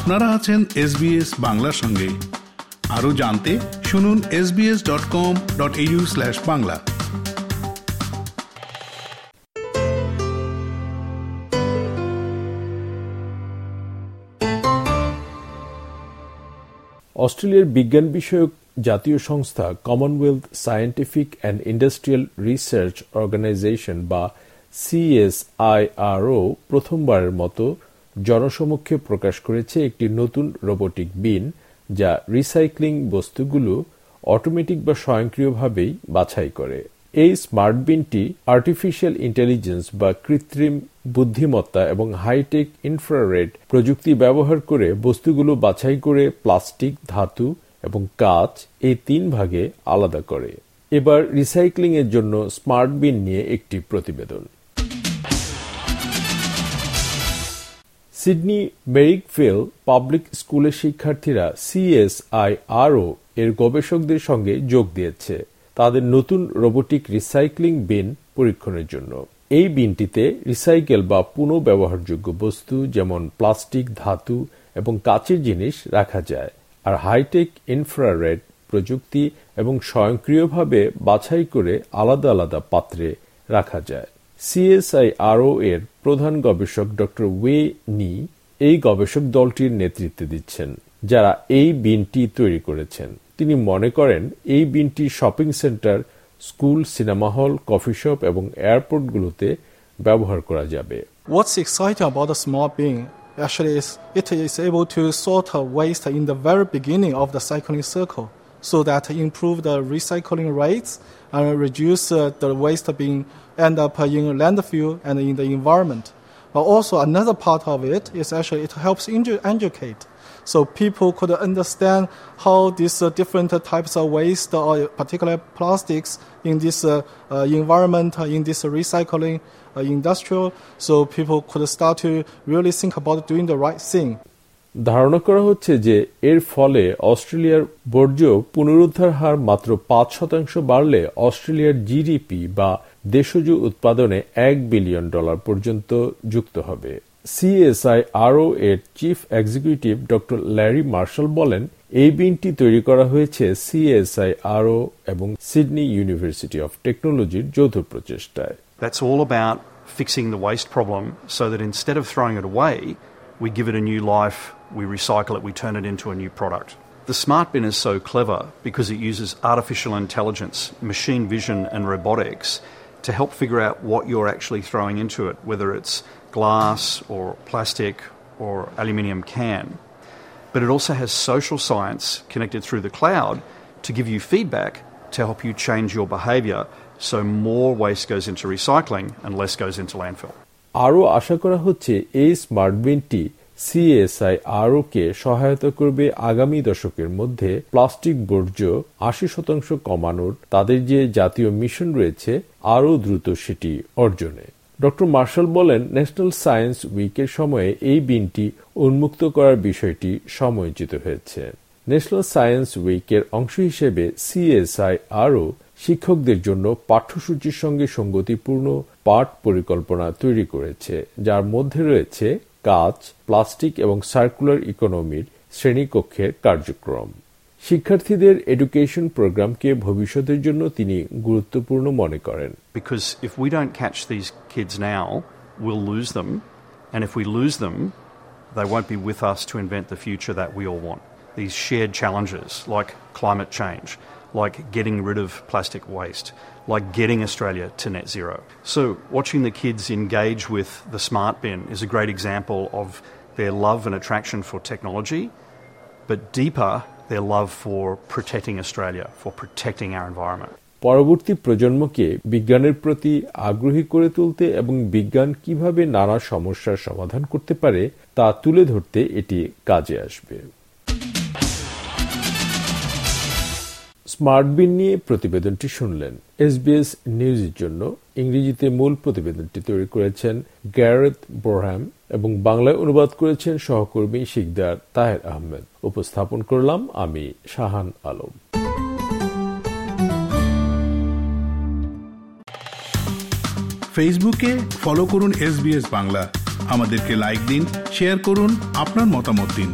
আপনারা আছেন এসবিএস বাংলার সঙ্গে। আরও জানতে শুনুন SBS dot com dot u slash Bangla. অস্ট্রেলিয়ার বিজ্ঞান বিষয়ক জাতীয় সংস্থা Commonwealth Scientific and Industrial Research Organisation বা সিএসআইআরও প্রথমবারের মতো জনসমক্ষে প্রকাশ করেছে একটি নতুন রোবোটিক বিন যা রিসাইক্লিং বস্তুগুলো অটোমেটিক বা স্বয়ংক্রিয়ভাবেই বাছাই করে। এই স্মার্ট বিনটি আর্টিফিশিয়াল ইন্টেলিজেন্স বা কৃত্রিম বুদ্ধিমত্তা এবং হাইটেক ইনফ্রারেড প্রযুক্তি ব্যবহার করে বস্তুগুলো বাছাই করে প্লাস্টিক, ধাতু এবং কাচ এই তিন ভাগে আলাদা করে। এবার রিসাইক্লিং এর জন্য স্মার্ট বিন নিয়ে একটি প্রতিবেদন। সিডনি মেরিকফিল পাবলিক স্কুলের শিক্ষার্থীরা সিএসআইআরও এর গবেষকদের সঙ্গে যোগ দিয়েছে। তাদের নতুন রোবোটিক রিসাইক্লিং বিন পরীক্ষণের জন্য। এই বিনটিতে রিসাইকেল বা পুনঃব্যবহারযোগ্য বস্তু যেমন প্লাস্টিক, ধাতু এবং কাচের জিনিস রাখা যায়। আর হাইটেক ইনফ্রারেড প্রযুক্তি এবং স্বয়ংক্রিয়ভাবে বাছাই করে আলাদা আলাদা পাত্রে রাখা যায়। সিএসআইআরও এর প্রধান গবেষক ড ওয়ে নি এই গবেষক দলটির নেতৃত্বে দিচ্ছেন, যারা এই বিনটি তৈরি করেছেন। তিনি মনে করেন, এই বিনটি shopping centre, school, cinema hall, coffee shop এবং এয়ারপোর্টগুলোতে ব্যবহার করা যাবে। What's exciting about the small bin actually is it is able to sort of waste in the very beginning of the cycling circle. So that improve the recycling rates and reduce uh, the waste being end up in landfill and in the environment. But also another part of it is actually it helps educate so people could understand how these uh, different types of waste or particular plastics in this uh, environment, in this recycling industrial, so people could start to really think about doing the right thing. ধারণা করা হচ্ছে যে এর ফলে অস্ট্রেলিয়ার বর্জ্য পুনরুদ্ধার হার মাত্র পাঁচ শতাংশ বাড়লে অস্ট্রেলিয়ার জিডিপি বা দেশজ উৎপাদনে এক বিলিয়ন ডলার পর্যন্ত যুক্ত হবে। সিএসআই আরও এর chief executive doctor Larry Marshall বলেন এই বিনটি তৈরি করা হয়েছে সিএসআই আরও এবং সিডনি ইউনিভার্সিটি অফ টেকনোলজির যৌথ প্রচেষ্টায়। Fixing the waste problem so that instead of throwing it away, we give it a new life, we recycle it, we turn it into a new product. The smart bin is so clever because it uses artificial intelligence, machine vision, and robotics to help figure out what you're actually throwing into it, whether it's glass or plastic or aluminium can. But it also has social science connected through the cloud to give you feedback to help you change your behaviour so more waste goes into recycling and less goes into landfill. আরও আশা করা হচ্ছে এই smart বিনটি CSI আরও কে সহায়তা করবে আগামী দশকের মধ্যে প্লাস্টিক বর্জ্য আশি শতাংশ কমানোর তাদের যে জাতীয় মিশন রয়েছে, আরও দ্রুত সেটি অর্জনে। ডক্টর মার্শাল বলেন, ন্যাশনাল সায়েন্স উইকের সময়ে এই বিনটি উন্মুক্ত করার বিষয়টি সময়োচিত হয়েছে। ন্যাশনাল সায়েন্স উইকের অংশ হিসেবে সিএসআই আরও শিক্ষকদের জন্য পাঠ্যসূচির সঙ্গে সঙ্গতিপূর্ণ পাঠ পরিকল্পনা তৈরি করেছে, যার মধ্যে রয়েছে কাচ প্লাস্টিক এবং সার্কুলার ইকোনমির শ্রেণীকক্ষের কার্যক্রম শিক্ষার্থীদের এডুকেশন প্রোগ্রামকে ভবিষ্যতের জন্য তিনি গুরুত্বপূর্ণ মনে করেন Because if we don't catch these kids now, we'll lose them. And if we lose them, they won't be with us to invent the future that we all want. These shared challenges like climate change, like getting rid of plastic waste, like getting Australia to net zero. So, watching the kids engage with the smart bin is a great example of their love and attraction for technology, but deeper, their love for protecting Australia, for protecting our environment. পরবর্তী প্রজন্মকে বিজ্ঞানের প্রতি আগ্রহী করে তুলতে এবং বিজ্ঞান কীভাবে নানা সমস্যার সমাধান করতে পারে তা তুলে ধরতে এটি কাজে আসবে স্মার্ট বিন নিয়ে প্রতিবেদনটি শুনলেন। এসবিএস নিউজের জন্য ইংরেজিতে মূল প্রতিবেদনটি তৈরি করেছেন গ্যারেথ বোরহ্যাম এবং বাংলায় অনুবাদ করেছেন সহকর্মী শিকদার তাহের আহমেদ। উপস্থাপন করলাম আমি, শাহান আলম। ফেসবুকে ফলো করুন এস বাংলা। আমাদেরকে লাইক দিন, শেয়ার করুন, আপনার মতামত দিন।